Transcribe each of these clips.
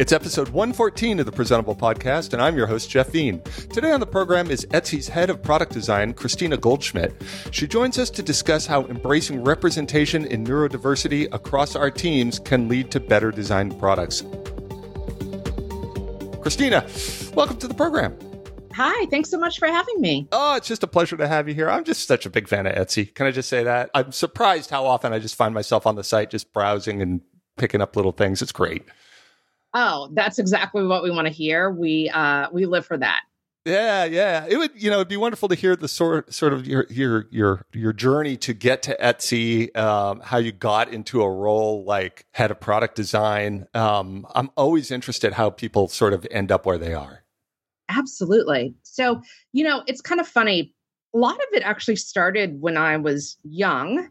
It's episode 114 of the Presentable Podcast, and I'm your host, Jeff Veen. Today on the program is Etsy's head of product design, Christina Goldschmidt. She joins us to discuss how embracing representation in neurodiversity across our teams can lead to better designed products. Christina, welcome to the program. Hi, thanks so much for having me. Oh, it's just a pleasure to have you here. I'm just such a big fan of Etsy. Can I just say that? I'm surprised how often I just find myself on the site just browsing and picking up little things. It's great. Oh, that's exactly what we want to hear. We uh we live for that. Yeah, yeah. It would, you know, it'd be wonderful to hear the sort, sort of your, your, your, your journey to get to Etsy, um, how you got into a role like head of product design. Um, I'm always interested how people sort of end up where they are. Absolutely. So, you know, it's kind of funny. A lot of it actually started when I was young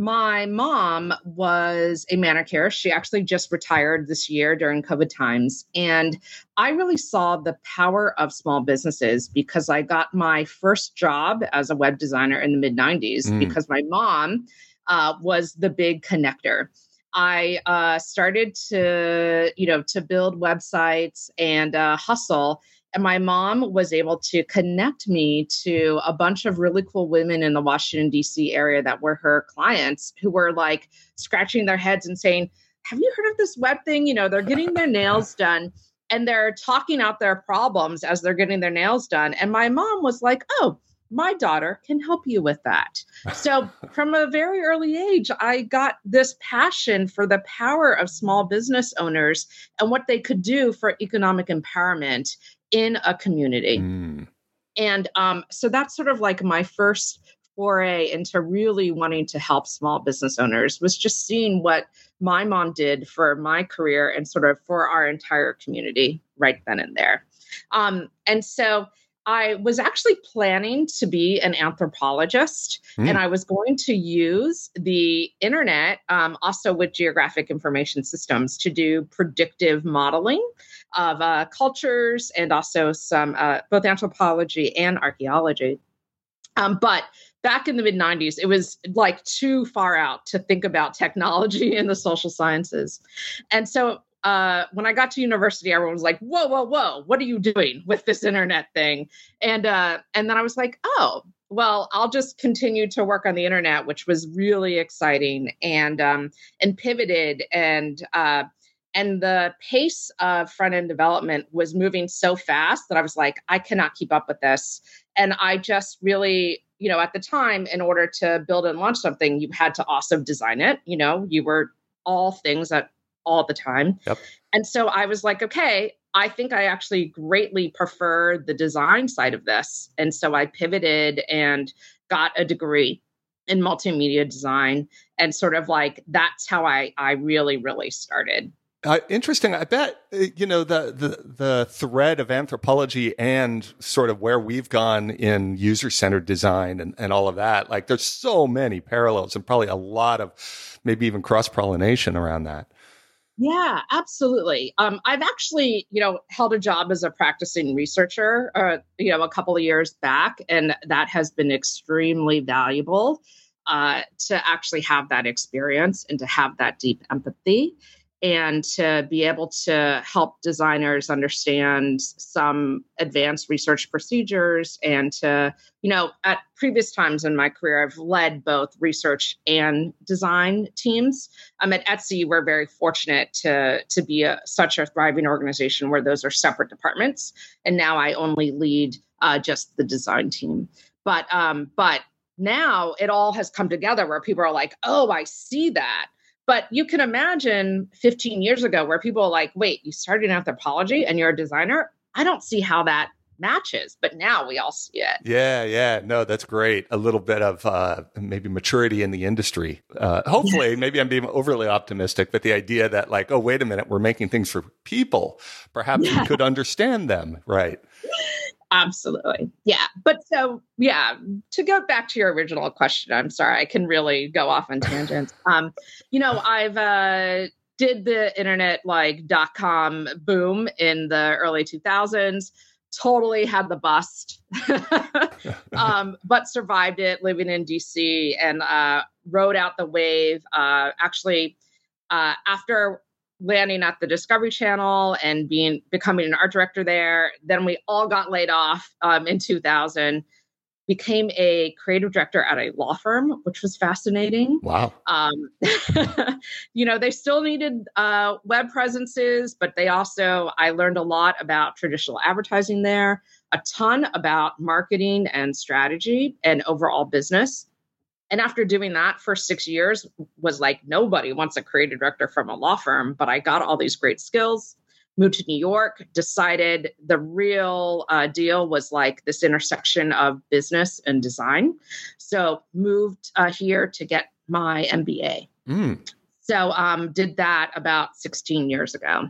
my mom was a manicurist. She actually just retired this year during COVID times. And I really saw the power of small businesses because I got my first job as a web designer in the mid 90s mm. because my mom uh, was the big connector. I uh, started to, you know, to build websites and uh, hustle and my mom was able to connect me to a bunch of really cool women in the Washington, D.C. area that were her clients who were like scratching their heads and saying, Have you heard of this web thing? You know, they're getting their nails done and they're talking out their problems as they're getting their nails done. And my mom was like, Oh, my daughter can help you with that. So, from a very early age, I got this passion for the power of small business owners and what they could do for economic empowerment in a community. Mm. And um, so that's sort of like my first foray into really wanting to help small business owners was just seeing what my mom did for my career and sort of for our entire community right then and there. Um, and so I was actually planning to be an anthropologist mm. and I was going to use the internet, um, also with geographic information systems, to do predictive modeling of uh, cultures and also some uh, both anthropology and archaeology. Um, but back in the mid 90s, it was like too far out to think about technology and the social sciences. And so uh, when I got to university, everyone was like, "Whoa, whoa, whoa! What are you doing with this internet thing?" And uh, and then I was like, "Oh, well, I'll just continue to work on the internet," which was really exciting, and um, and pivoted and uh, and the pace of front end development was moving so fast that I was like, I cannot keep up with this, and I just really you know at the time in order to build and launch something you had to also design it you know you were all things that all the time. Yep. And so I was like, okay, I think I actually greatly prefer the design side of this. And so I pivoted and got a degree in multimedia design and sort of like that's how I I really really started. Uh, interesting. I bet uh, you know the, the the thread of anthropology and sort of where we've gone in user centered design and, and all of that. Like, there's so many parallels and probably a lot of maybe even cross pollination around that. Yeah, absolutely. Um, I've actually, you know, held a job as a practicing researcher, uh, you know, a couple of years back, and that has been extremely valuable uh, to actually have that experience and to have that deep empathy and to be able to help designers understand some advanced research procedures and to you know at previous times in my career i've led both research and design teams. Um, at etsy we're very fortunate to to be a, such a thriving organization where those are separate departments. And now i only lead uh, just the design team. But um, but now it all has come together where people are like oh i see that but you can imagine 15 years ago where people are like, wait, you started in anthropology and you're a designer? I don't see how that matches, but now we all see it. Yeah, yeah. No, that's great. A little bit of uh, maybe maturity in the industry. Uh, hopefully, maybe I'm being overly optimistic, but the idea that, like, oh, wait a minute, we're making things for people. Perhaps yeah. we could understand them, right? Absolutely. Yeah. But so, yeah, to go back to your original question, I'm sorry, I can really go off on tangents. Um, you know, I've uh did the internet like dot com boom in the early 2000s totally had the bust um, but survived it living in dc and uh, rode out the wave uh, actually uh, after landing at the Discovery Channel and being becoming an art director there. Then we all got laid off um, in 2000 became a creative director at a law firm, which was fascinating. Wow. Um, you know, they still needed uh, web presences, but they also, I learned a lot about traditional advertising there, a ton about marketing and strategy and overall business. And after doing that for six years, was like nobody wants a creative director from a law firm, but I got all these great skills moved to New York, decided the real uh, deal was like this intersection of business and design. So moved uh, here to get my MBA. Mm. So um, did that about 16 years ago.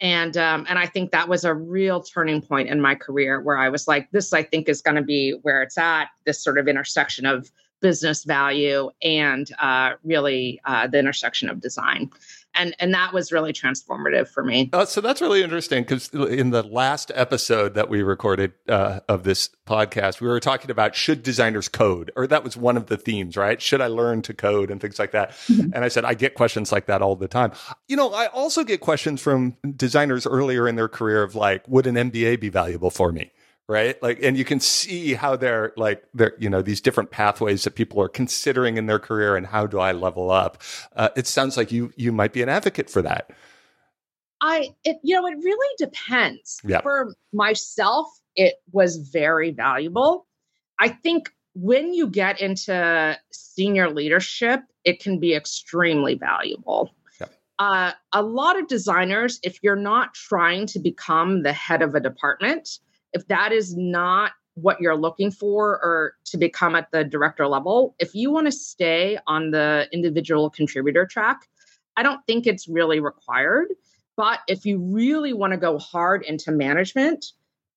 And um, and I think that was a real turning point in my career where I was like, this I think is going to be where it's at. This sort of intersection of business value and uh, really uh, the intersection of design and and that was really transformative for me. Uh, so that's really interesting because in the last episode that we recorded uh, of this podcast, we were talking about should designers code, or that was one of the themes, right? Should I learn to code and things like that? Mm-hmm. And I said I get questions like that all the time. You know, I also get questions from designers earlier in their career of like, would an MBA be valuable for me? Right? Like and you can see how they're like they're you know these different pathways that people are considering in their career and how do i level up? Uh, it sounds like you you might be an advocate for that. I it you know it really depends. Yeah. for myself it was very valuable. I think when you get into senior leadership it can be extremely valuable. Uh, a lot of designers if you're not trying to become the head of a department if that is not what you're looking for or to become at the director level, if you want to stay on the individual contributor track, I don't think it's really required. But if you really want to go hard into management,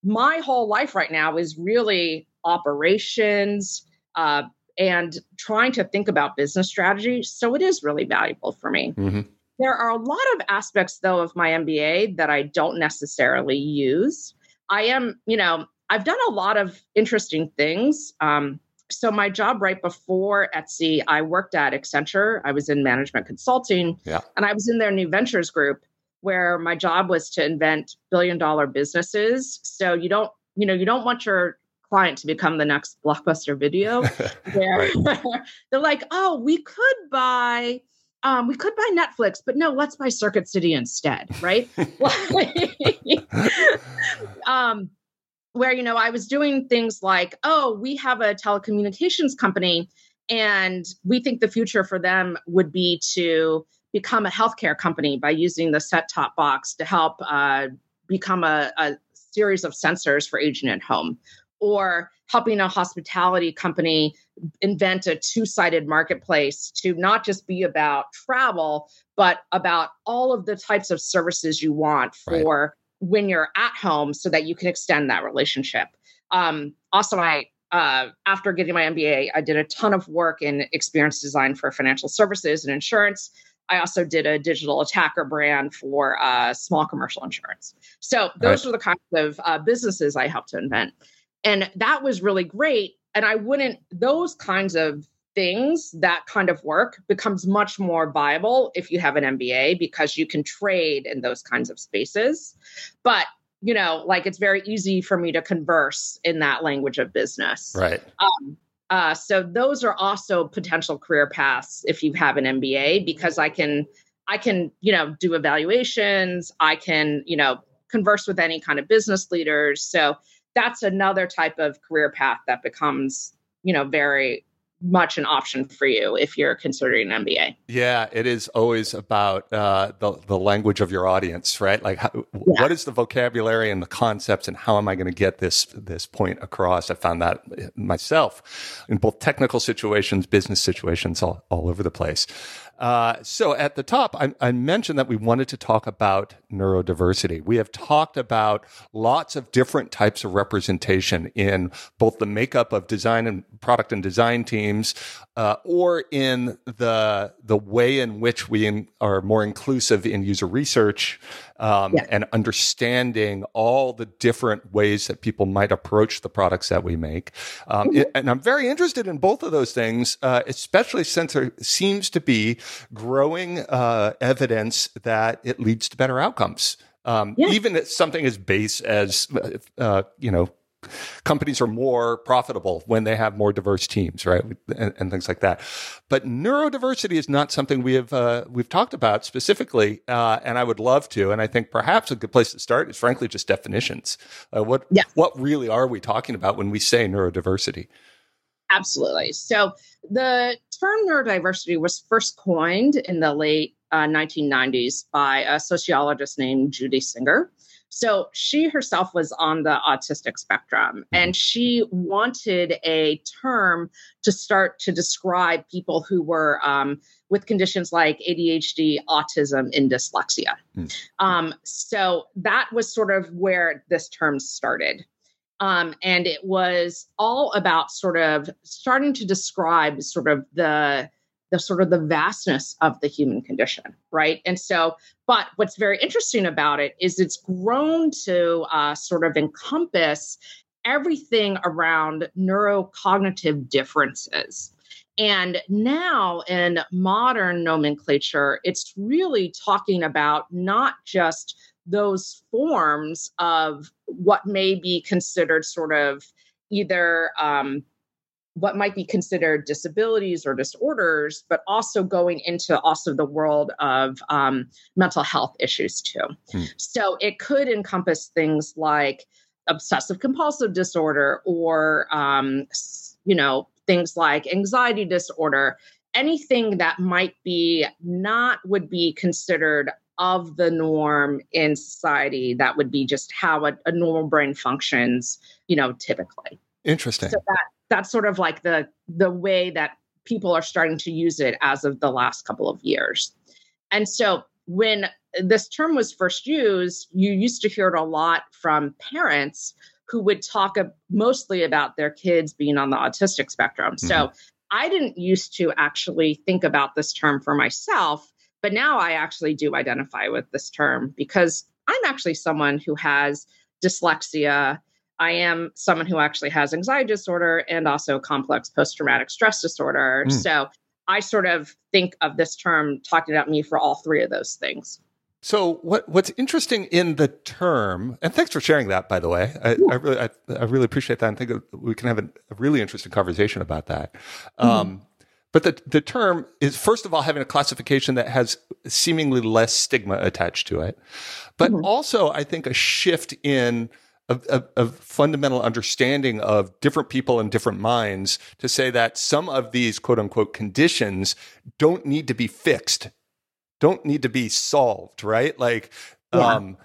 my whole life right now is really operations uh, and trying to think about business strategy. So it is really valuable for me. Mm-hmm. There are a lot of aspects, though, of my MBA that I don't necessarily use. I am, you know, I've done a lot of interesting things. Um, so my job right before Etsy, I worked at Accenture. I was in management consulting, yeah. and I was in their new ventures group where my job was to invent billion dollar businesses. So you don't, you know, you don't want your client to become the next blockbuster video where they're like, oh, we could buy um, we could buy Netflix, but no, let's buy Circuit City instead, right? um, where you know I was doing things like, oh, we have a telecommunications company, and we think the future for them would be to become a healthcare company by using the set-top box to help uh, become a, a series of sensors for aging at home, or helping a hospitality company invent a two sided marketplace to not just be about travel, but about all of the types of services you want for right. when you're at home so that you can extend that relationship. Um, also, I uh, after getting my MBA, I did a ton of work in experience design for financial services and insurance. I also did a digital attacker brand for uh, small commercial insurance. So those right. are the kinds of uh, businesses I helped to invent. And that was really great and I wouldn't, those kinds of things, that kind of work becomes much more viable if you have an MBA because you can trade in those kinds of spaces. But you know, like it's very easy for me to converse in that language of business. Right. Um, uh, so those are also potential career paths if you have an MBA because I can, I can, you know, do evaluations. I can, you know, converse with any kind of business leaders. So that's another type of career path that becomes, you know, very much an option for you if you're considering an MBA. Yeah, it is always about uh, the the language of your audience, right? Like, how, yeah. what is the vocabulary and the concepts, and how am I going to get this this point across? I found that myself in both technical situations, business situations, all all over the place. Uh, so at the top, I, I, mentioned that we wanted to talk about neurodiversity. We have talked about lots of different types of representation in both the makeup of design and product and design teams, uh, or in the the way in which we in, are more inclusive in user research um, yeah. and understanding all the different ways that people might approach the products that we make. Um, mm-hmm. it, and I'm very interested in both of those things, uh, especially since there seems to be growing uh, evidence that it leads to better outcomes. Um, yeah. Even something as base as, uh, you know, companies are more profitable when they have more diverse teams, right, and, and things like that. But neurodiversity is not something we have uh, we've talked about specifically, uh, and I would love to. And I think perhaps a good place to start is, frankly, just definitions. Uh, what yeah. what really are we talking about when we say neurodiversity? Absolutely. So the term neurodiversity was first coined in the late 1990s uh, by a sociologist named Judy Singer. So she herself was on the autistic spectrum and she wanted a term to start to describe people who were um, with conditions like ADHD, autism, and dyslexia. Mm. Um, so that was sort of where this term started. Um, and it was all about sort of starting to describe sort of the the sort of the vastness of the human condition right? And so but what's very interesting about it is it's grown to uh, sort of encompass everything around neurocognitive differences. And now in modern nomenclature it's really talking about not just those forms of what may be considered sort of either um, what might be considered disabilities or disorders, but also going into also the world of um, mental health issues too. Hmm. So it could encompass things like obsessive compulsive disorder or um, you know things like anxiety disorder anything that might be not would be considered of the norm in society that would be just how a, a normal brain functions you know typically interesting so that that's sort of like the the way that people are starting to use it as of the last couple of years. And so when this term was first used, you used to hear it a lot from parents who would talk mostly about their kids being on the autistic spectrum. Mm-hmm. So I didn't used to actually think about this term for myself, but now I actually do identify with this term because I'm actually someone who has dyslexia I am someone who actually has anxiety disorder and also complex post traumatic stress disorder. Mm. So I sort of think of this term talking about me for all three of those things. So what what's interesting in the term, and thanks for sharing that, by the way. I, I really I, I, really appreciate that, and think we can have a, a really interesting conversation about that. Mm-hmm. Um, but the the term is first of all having a classification that has seemingly less stigma attached to it, but mm-hmm. also I think a shift in a, a, fundamental understanding of different people and different minds to say that some of these quote unquote conditions don't need to be fixed, don't need to be solved, right? Like, yeah. um,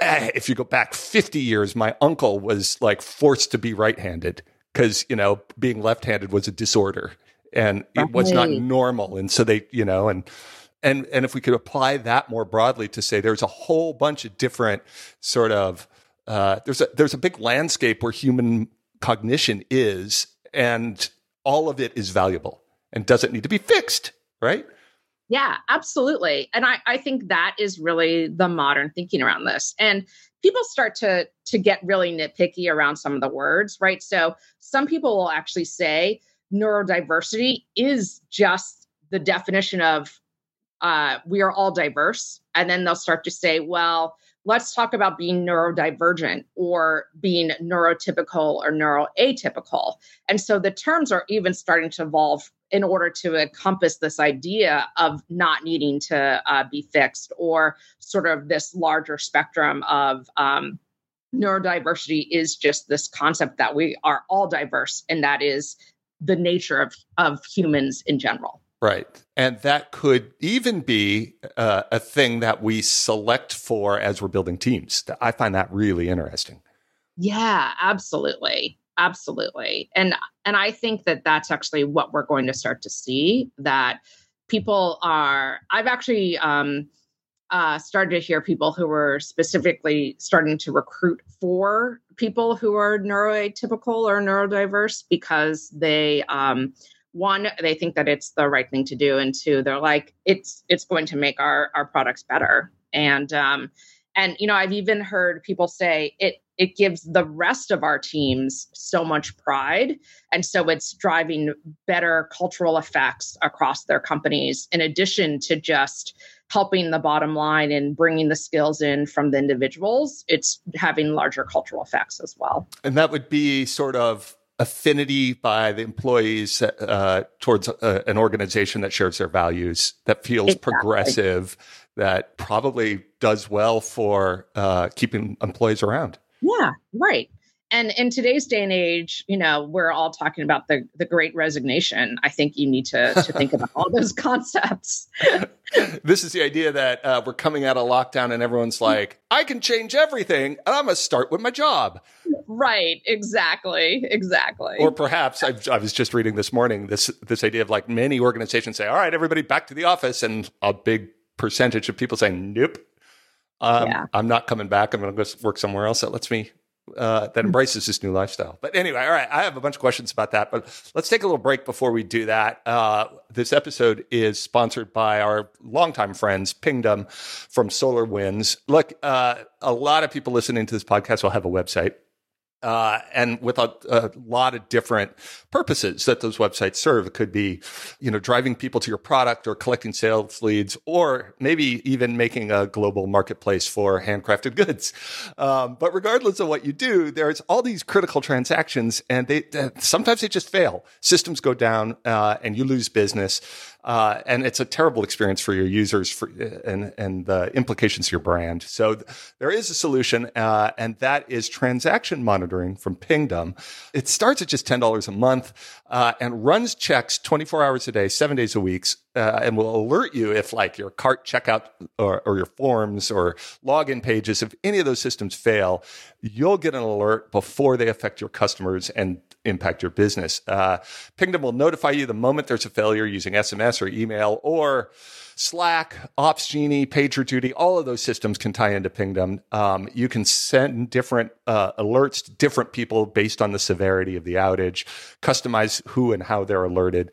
eh, if you go back 50 years, my uncle was like forced to be right handed because, you know, being left handed was a disorder and it was not normal. And so they, you know, and, and, and if we could apply that more broadly to say there's a whole bunch of different sort of uh, there's a there's a big landscape where human cognition is, and all of it is valuable and doesn't need to be fixed, right? Yeah, absolutely. And I, I think that is really the modern thinking around this. And people start to to get really nitpicky around some of the words, right? So some people will actually say neurodiversity is just the definition of uh, we are all diverse. And then they'll start to say, well, let's talk about being neurodivergent or being neurotypical or neuroatypical. And so the terms are even starting to evolve in order to encompass this idea of not needing to uh, be fixed or sort of this larger spectrum of um, neurodiversity is just this concept that we are all diverse and that is the nature of, of humans in general. Right. And that could even be uh, a thing that we select for as we're building teams. I find that really interesting. Yeah, absolutely. Absolutely. And and I think that that's actually what we're going to start to see that people are I've actually um uh, started to hear people who were specifically starting to recruit for people who are neuroatypical or neurodiverse because they um, one they think that it's the right thing to do and two they're like it's it's going to make our our products better and um and you know i've even heard people say it it gives the rest of our teams so much pride. And so it's driving better cultural effects across their companies, in addition to just helping the bottom line and bringing the skills in from the individuals. It's having larger cultural effects as well. And that would be sort of affinity by the employees uh, towards uh, an organization that shares their values, that feels exactly. progressive, that probably does well for uh, keeping employees around. Yeah, right. And in today's day and age, you know, we're all talking about the the great resignation. I think you need to to think about all those concepts. This is the idea that uh, we're coming out of lockdown and everyone's like, I can change everything and I'm going to start with my job. Right, exactly, exactly. Or perhaps i I was just reading this morning this this idea of like many organizations say, "All right, everybody back to the office," and a big percentage of people saying, "Nope, um, yeah. I'm not coming back. I'm going to go work somewhere else that lets me uh, that embraces this new lifestyle. But anyway, all right, I have a bunch of questions about that, but let's take a little break before we do that. Uh, this episode is sponsored by our longtime friends, Pingdom from SolarWinds. Look, uh, a lot of people listening to this podcast will have a website uh, and with a, a, lot of different purposes that those websites serve. It could be, you know, driving people to your product or collecting sales leads, or maybe even making a global marketplace for handcrafted goods. Um, but regardless of what you do, there's all these critical transactions, and they sometimes they just fail. Systems go down, uh, and you lose business. Uh, and it's a terrible experience for your users for, and, and the implications to your brand. So th- there is a solution, uh, and that is transaction monitoring from Pingdom. It starts at just $10 a month uh, and runs checks 24 hours a day, seven days a week, uh, and will alert you if like your cart checkout or, or, your forms or login pages, if any of those systems fail, you'll get an alert before they affect your customers and impact your business. Uh, Pingdom will notify you the moment there's a failure using SMS or email or Slack, Opsgenie, PagerDuty, all of those systems can tie into Pingdom. Um, you can send different uh, alerts to different people based on the severity of the outage, customize who and how they're alerted.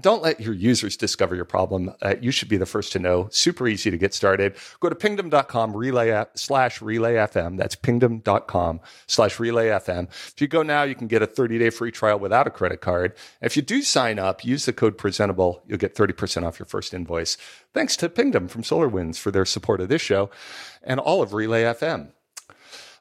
Don't let your users discover your problem. Uh, you should be the first to know. Super easy to get started. Go to pingdom.com relay slash relay FM. That's pingdom.com slash relay FM. If you go now, you can get a 30 day free trial without a credit card. If you do sign up, use the code presentable. You'll get 30% off your first invoice. Thanks to Pingdom from SolarWinds for their support of this show and all of Relay FM.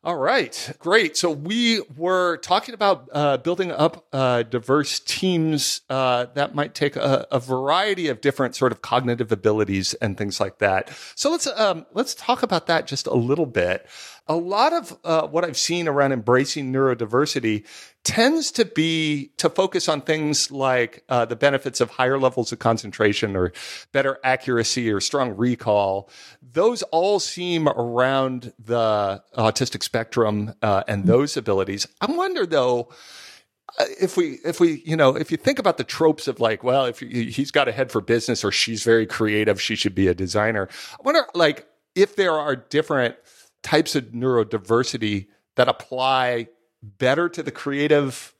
All right, great. So we were talking about uh, building up uh, diverse teams uh, that might take a, a, variety of different sort of cognitive abilities and things like that. So let's um, let's talk about that just a little bit a lot of uh, what I've seen around embracing neurodiversity tends to be to focus on things like uh, the benefits of higher levels of concentration or better accuracy or strong recall. Those all seem around the autistic spectrum uh, and those abilities. I wonder though uh, if we if we you know if you think about the tropes of like well if he's got a head for business or she's very creative she should be a designer i wonder like if there are different types of neurodiversity that apply better to the creative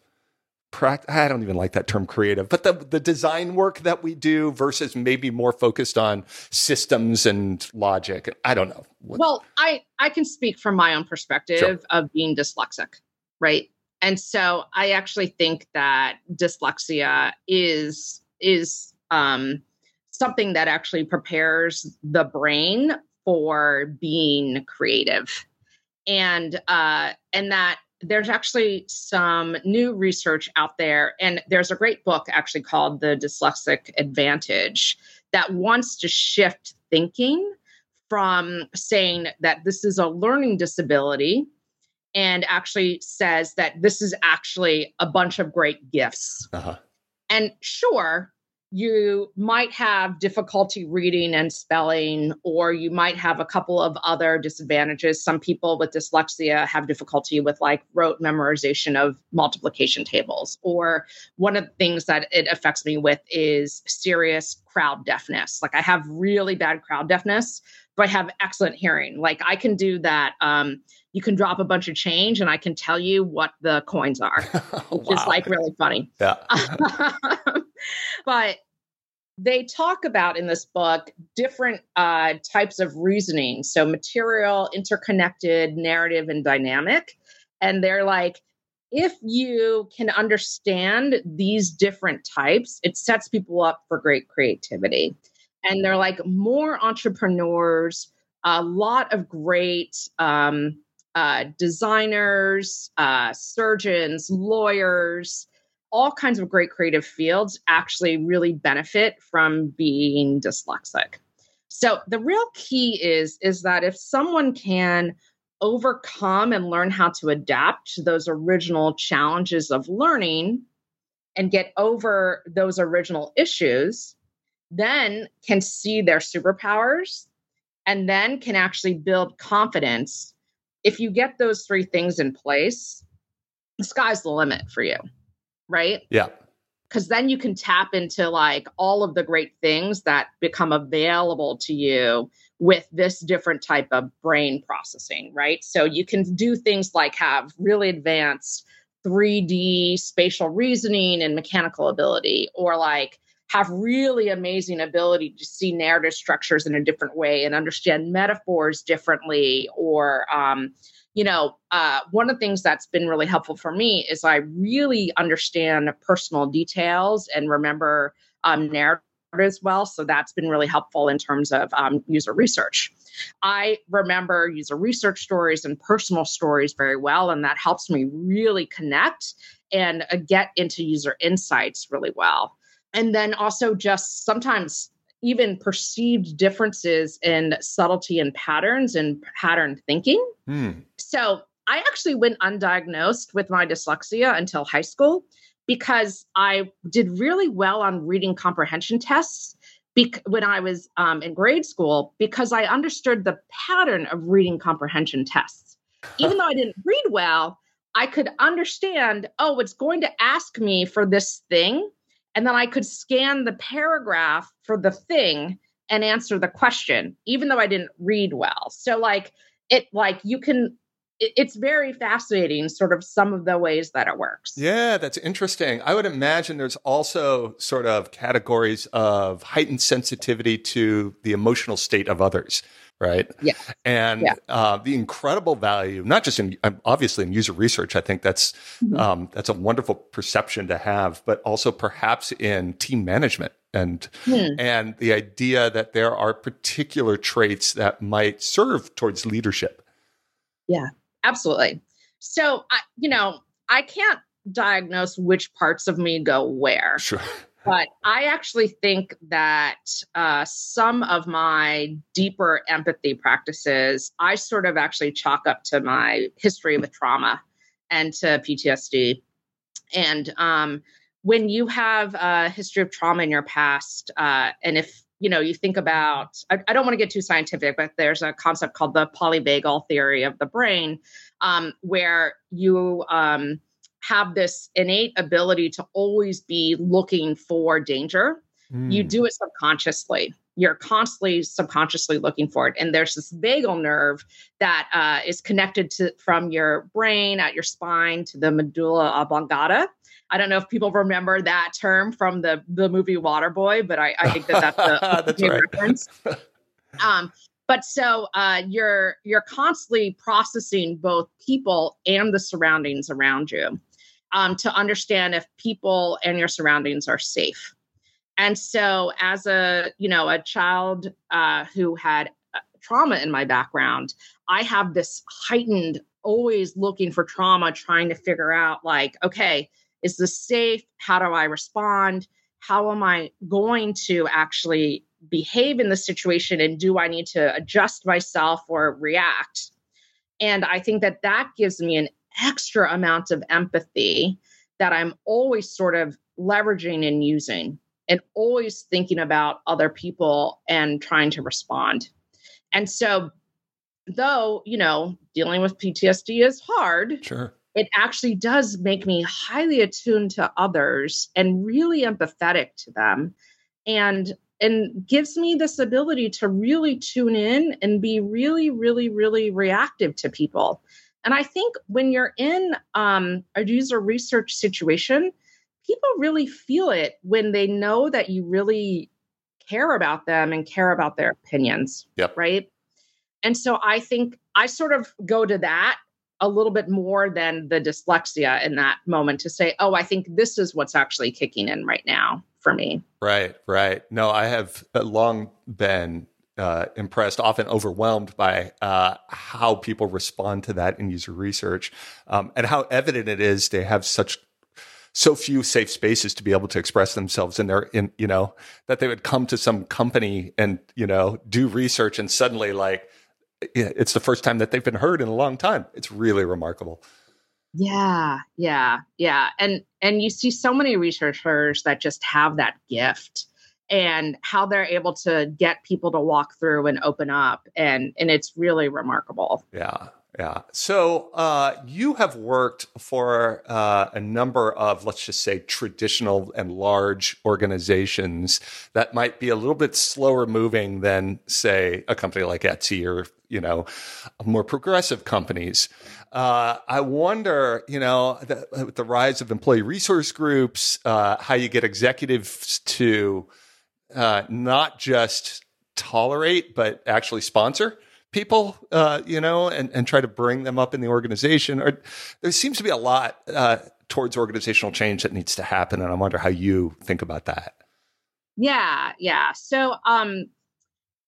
practice. I don't even like that term creative, but the, the design work that we do versus maybe more focused on systems and logic. I don't know. Well, I, I can speak from my own perspective sure. of being dyslexic, right? And so I actually think that dyslexia is, is, um, something that actually prepares the brain for being creative and uh and that there's actually some new research out there and there's a great book actually called the dyslexic advantage that wants to shift thinking from saying that this is a learning disability and actually says that this is actually a bunch of great gifts uh-huh. and sure you might have difficulty reading and spelling, or you might have a couple of other disadvantages. Some people with dyslexia have difficulty with like rote memorization of multiplication tables. Or one of the things that it affects me with is serious crowd deafness. Like I have really bad crowd deafness, but I have excellent hearing. Like I can do that. Um, you can drop a bunch of change and I can tell you what the coins are, which wow. is like really funny. Yeah. but they talk about in this book different uh, types of reasoning. So material, interconnected, narrative, and dynamic. And they're like, if you can understand these different types, it sets people up for great creativity. And they're like more entrepreneurs, a lot of great um, uh, designers, uh, surgeons, lawyers, all kinds of great creative fields actually really benefit from being dyslexic. So the real key is is that if someone can overcome and learn how to adapt to those original challenges of learning and get over those original issues, then can see their superpowers and then can actually build confidence. If you get those three things in place, the sky's the limit for you right? Yeah. Because then you can tap into like all of the great things that become available to you with this different type of brain processing, right? So you can do things like have really advanced 3D spatial reasoning and mechanical ability, or like have really amazing ability to see narrative structures in a different way and understand metaphors differently, or um, you know, uh, one of the things that's been really helpful for me is I really understand personal details and remember um, narratives well. So that's been really helpful in terms of um, user research. I remember user research stories and personal stories very well, and that helps me really connect and uh, get into user insights really well. And then also just sometimes even perceived differences in subtlety and patterns and pattern thinking. Hmm. So I actually went undiagnosed with my dyslexia until high school because I did really well on reading comprehension tests bec- when I was um, in grade school because I understood the pattern of reading comprehension tests. Even though I didn't read well, I could understand, oh, it's going to ask me for this thing and then I could scan the paragraph for the thing and answer the question, even though I didn't read well. So, like, it, like, you can, it, it's very fascinating, sort of some of the ways that it works. Yeah, that's interesting. I would imagine there's also sort of categories of heightened sensitivity to the emotional state of others right? Yeah. And yeah. Uh, the incredible value, not just in um, obviously in user research, I think that's mm-hmm. um, that's a wonderful perception to have, but also perhaps in team management and hmm. and the idea that there are particular traits that might serve towards leadership. Yeah, absolutely. So I, you know, I can't diagnose which parts of me go where. Sure. But I actually think that uh, some of my deeper empathy practices, I sort of actually chalk up to my history with trauma and to PTSD. And um, when you have a history of trauma in your past, uh, and if you know, you think about, I, I don't want to get too scientific, but there's a concept called the polyvagal theory of the brain, um, where you, um, have this innate ability to always be looking for danger. Mm. You hmm. do it subconsciously. You're constantly subconsciously looking for it. And there's this vagal nerve that uh, is connected to from your brain at your spine to the medulla oblongata. I don't know if people remember that term from the, the movie Waterboy, but I, I think that that's the that's right. reference. um, but so uh, you're you're constantly processing both people and the surroundings around you um, to understand if people and your surroundings are safe. And so, as a you know a child uh, who had uh, trauma in my background, I have this heightened, always looking for trauma, trying to figure out like, okay, is this safe? How do I respond? How am I going to actually behave in the situation? And do I need to adjust myself or react? And I think that that gives me an extra amount of empathy that I'm always sort of leveraging and using and always thinking about other people and trying to respond. And so, though, you know, dealing with PTSD is hard. Sure. It actually does make me highly attuned to others and really empathetic to them. And and gives me this ability to really tune in and be really, really, really reactive to people. And I think when you're in um, a user research situation, people really feel it when they know that you really care about them and care about their opinions. Yep. Right. And so I think I sort of go to that a little bit more than the dyslexia in that moment to say, oh, I think this is what's actually kicking in right now for me. Right, right. No, I have long been uh, impressed, often overwhelmed by uh, how people respond to that in user research um, and how evident it is they have such so few safe spaces to be able to express themselves in their in you know that they would come to some company and you know do research and suddenly like it's the first time that they've been heard in a long time. It's really remarkable. Yeah yeah yeah. And and you see so many researchers that just have that gift and how they're able to get people to walk through and open up. And and it's really remarkable. Yeah yeah. So uh, you have worked for uh, a number of let's just say traditional and large organizations that might be a little bit slower moving than say a company like etsy or you know more progressive companies. Uh, I wonder, you know, the, the, rise of employee resource groups, uh, how you get executives to uh, not just tolerate but actually sponsor people, uh, you know, and, and try to bring them up in the organization. Or there seems to be a lot uh, towards organizational change that needs to happen, and I wonder how you think about that. Yeah, yeah. So, um,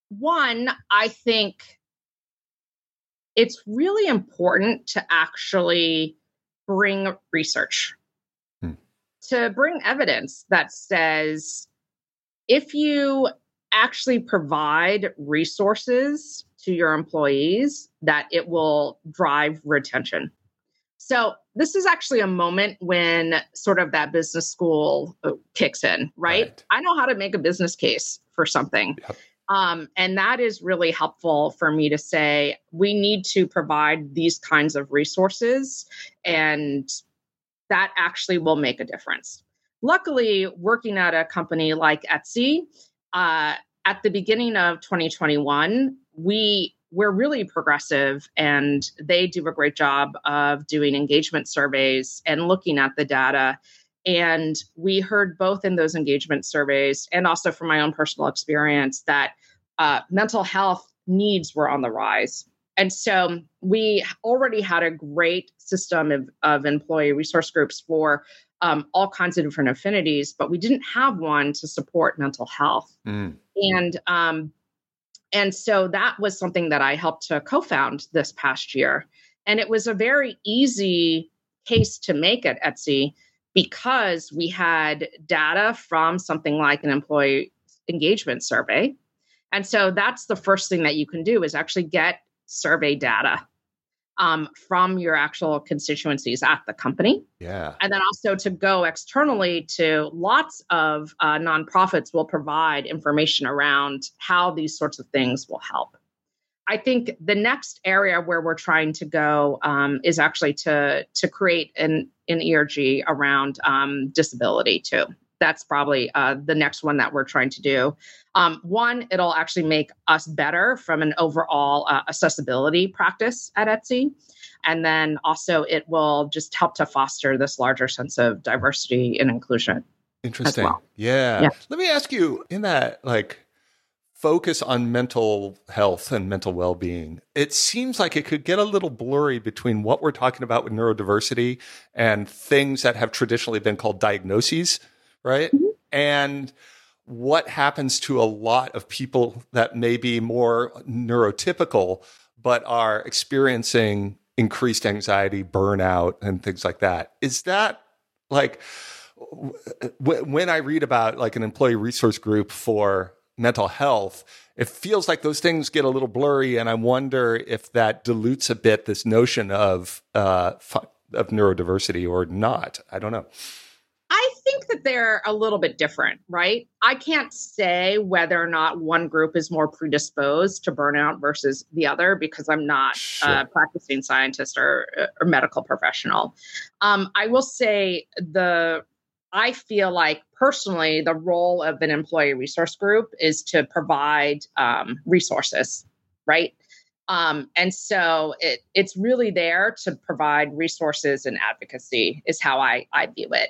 one, I think it's really important to actually bring research, hmm. to bring evidence that says if you actually provide resources to your employees, that it will drive retention. So, this is actually a moment when sort of that business school uh, kicks in, right? right. I know how to make a business case for something. Yep. Um, and that is really helpful for me to say we need to provide these kinds of resources, and that actually will make a difference. Luckily, working at a company like Etsy, uh, at the beginning of 2021, we we're really progressive and they do a great job of doing engagement surveys and looking at the data. And we heard both in those engagement surveys and also from my own personal experience that uh, mental health needs were on the rise. And so we already had a great system of, of employee resource groups for um, all kinds of different affinities, but we didn't have one to support mental health. Mm. And um, and so that was something that I helped to co-found this past year, and it was a very easy case to make at Etsy because we had data from something like an employee engagement survey. And so that's the first thing that you can do is actually get survey data um, from your actual constituencies at the company. Yeah. And then also to go externally to lots of uh, nonprofits will provide information around how these sorts of things will help. I think the next area where we're trying to go um, is actually to to create an an ERG around um, disability too that's probably uh, the next one that we're trying to do. Um, one, it'll actually make us better from an overall uh, accessibility practice at Etsy. And then also, it will just help to foster this larger sense of diversity and inclusion. Interesting. Well. Yeah. yeah. Let me ask you in that, like, focus on mental health and mental well-being it seems like it could get a little blurry between what we're talking about with neurodiversity and things that have traditionally been called diagnoses right? Mm-hmm. And what happens to a lot of people that may be more neurotypical, but are experiencing increased anxiety, burnout, and things like that. Is that like when I read about like an employee resource group for mental health, it feels like those things get a little blurry, and I wonder if that dilutes a bit this notion of uh, of neurodiversity or not. I don't know. I think that they're a little bit different, right? I can't say whether or not one group is more predisposed to burnout versus the other because I'm not sure. a practicing scientist or, or medical professional. Um, I will say the I feel like personally the role of an employee resource group is to provide um, resources, right? Um, and so it, it's really there to provide resources and advocacy is how I, I view it.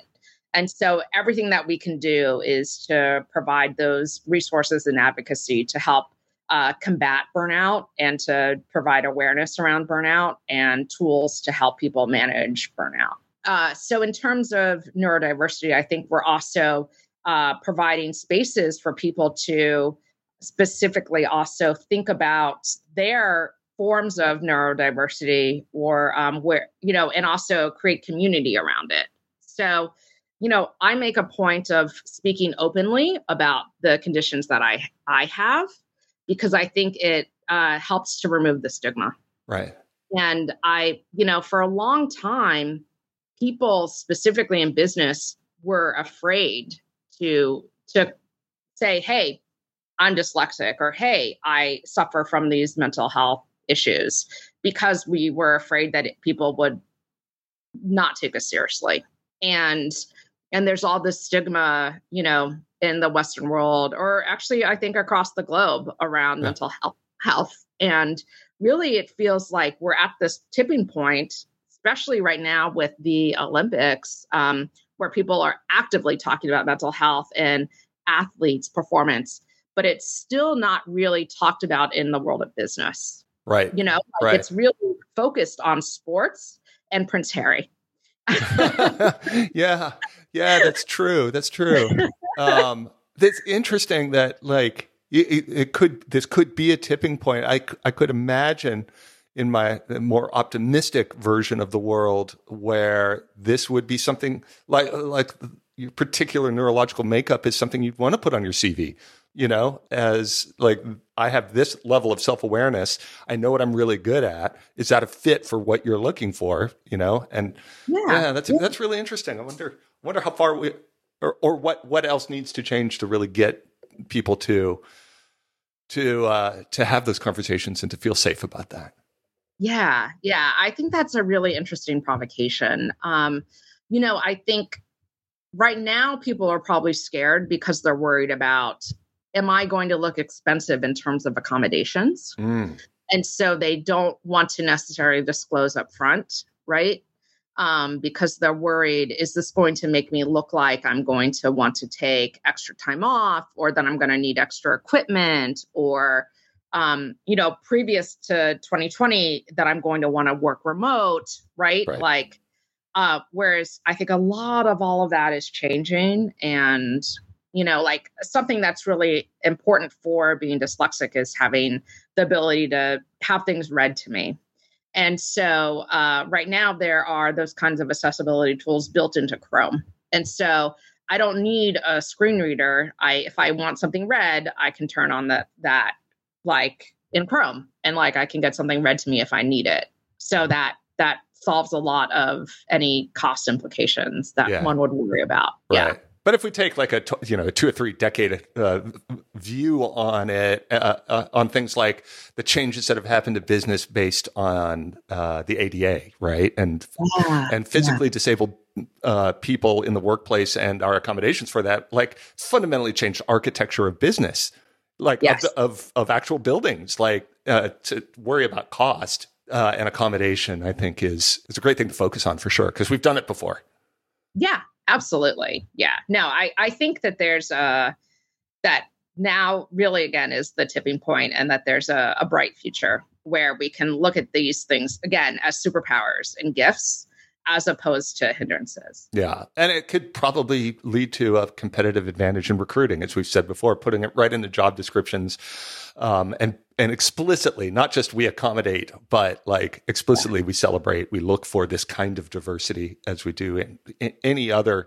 And so everything that we can do is to provide those resources and advocacy to help uh, combat burnout and to provide awareness around burnout and tools to help people manage burnout. Uh, so, in terms of neurodiversity, I think we're also uh, providing spaces for people to specifically also think about their forms of neurodiversity or um, where, you know, and also create community around it. So, you know, I make a point of speaking openly about the conditions that I I have because I think it uh, helps to remove the stigma. Right. And I, you know, for a long time, people specifically in business were afraid to to say, "Hey, I'm dyslexic," or "Hey, I suffer from these mental health issues," because we were afraid that it, people would not take us seriously. And and there's all this stigma, you know, in the Western world, or actually, I think across the globe around yeah. mental health. Health, and really, it feels like we're at this tipping point, especially right now with the Olympics, um, where people are actively talking about mental health and athletes' performance, but it's still not really talked about in the world of business. Right. You know, like right. it's really focused on sports and Prince Harry. yeah, yeah, that's true. That's true. Um, it's interesting that like it, it, could this could be a tipping point. I I could imagine in my more optimistic version of the world where this would be something like like your particular neurological makeup is something you'd want to put on your CV you know, as like I have this level of self awareness. I know what I'm really good at. Is that a fit for what you're looking for? You know, and yeah, yeah that's yeah. that's really interesting. I wonder wonder how far we or or what what else needs to change to really get people to to uh, to have those conversations and to feel safe about that. Yeah, yeah, I think that's a really interesting provocation. Um, you know, I think right now people are probably scared because they're worried about am I going to look expensive in terms of accommodations? Mm. And so they don't want to necessarily disclose up front, right? Um, because they're worried is this going to make me look like I'm going to want to take extra time off or that I'm going to need extra equipment or, um, you know, previous to 2020 that I'm going to want to work remote, right? right. Like, uh, whereas I think a lot of all of that is changing and you know like something that's really important for being dyslexic is having the ability to have things read to me and so uh, right now there are those kinds of accessibility tools built into chrome. And so i don't need a screen reader. I if i want something read i can turn on that that like in chrome and like i can get something read to me if i need it. So that that solves a lot of any cost implications that yeah. one would worry about. Right. yeah but if we take like a you know a two or three decade uh, view on it, uh, uh, on things like the changes that have happened to business based on uh, the ADA, right, and yeah, and physically yeah. disabled uh, people in the workplace and our accommodations for that, like fundamentally changed architecture of business, like yes. of, of, of actual buildings, like uh, to worry about cost and accommodation. I think is is a great thing to focus on for sure because we've done it before. Yeah, absolutely. Yeah. No, I, I think that there's a, that now really again is the tipping point and that there's a, a bright future where we can look at these things again as superpowers and gifts as opposed to hindrances. Yeah. And it could probably lead to a competitive advantage in recruiting, as we've said before, putting it right in the job descriptions um, and and explicitly, not just we accommodate, but like explicitly we celebrate, we look for this kind of diversity as we do in, in any other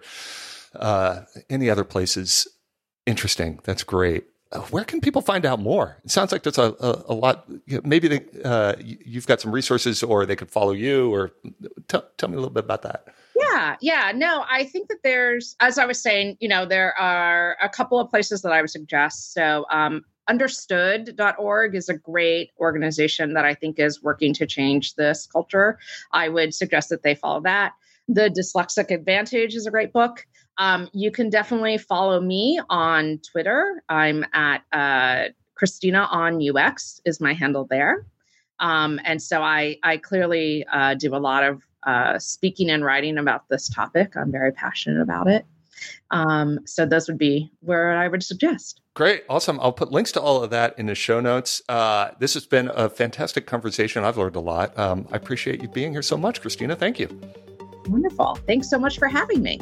uh, any other places. Interesting. That's great. Uh, where can people find out more? It sounds like there's a, a, a lot. Maybe they, uh, you've got some resources, or they could follow you. Or t- tell me a little bit about that. Yeah, yeah. No, I think that there's, as I was saying, you know, there are a couple of places that I would suggest. So, um, understood.org is a great organization that I think is working to change this culture. I would suggest that they follow that. The Dyslexic Advantage is a great book. Um, you can definitely follow me on Twitter. I'm at uh, Christina on UX is my handle there. Um, and so I, I clearly uh, do a lot of uh, speaking and writing about this topic. I'm very passionate about it. Um, so those would be where I would suggest. Great. Awesome. I'll put links to all of that in the show notes. Uh, this has been a fantastic conversation. I've learned a lot. Um, I appreciate you being here so much, Christina. Thank you. Wonderful. Thanks so much for having me.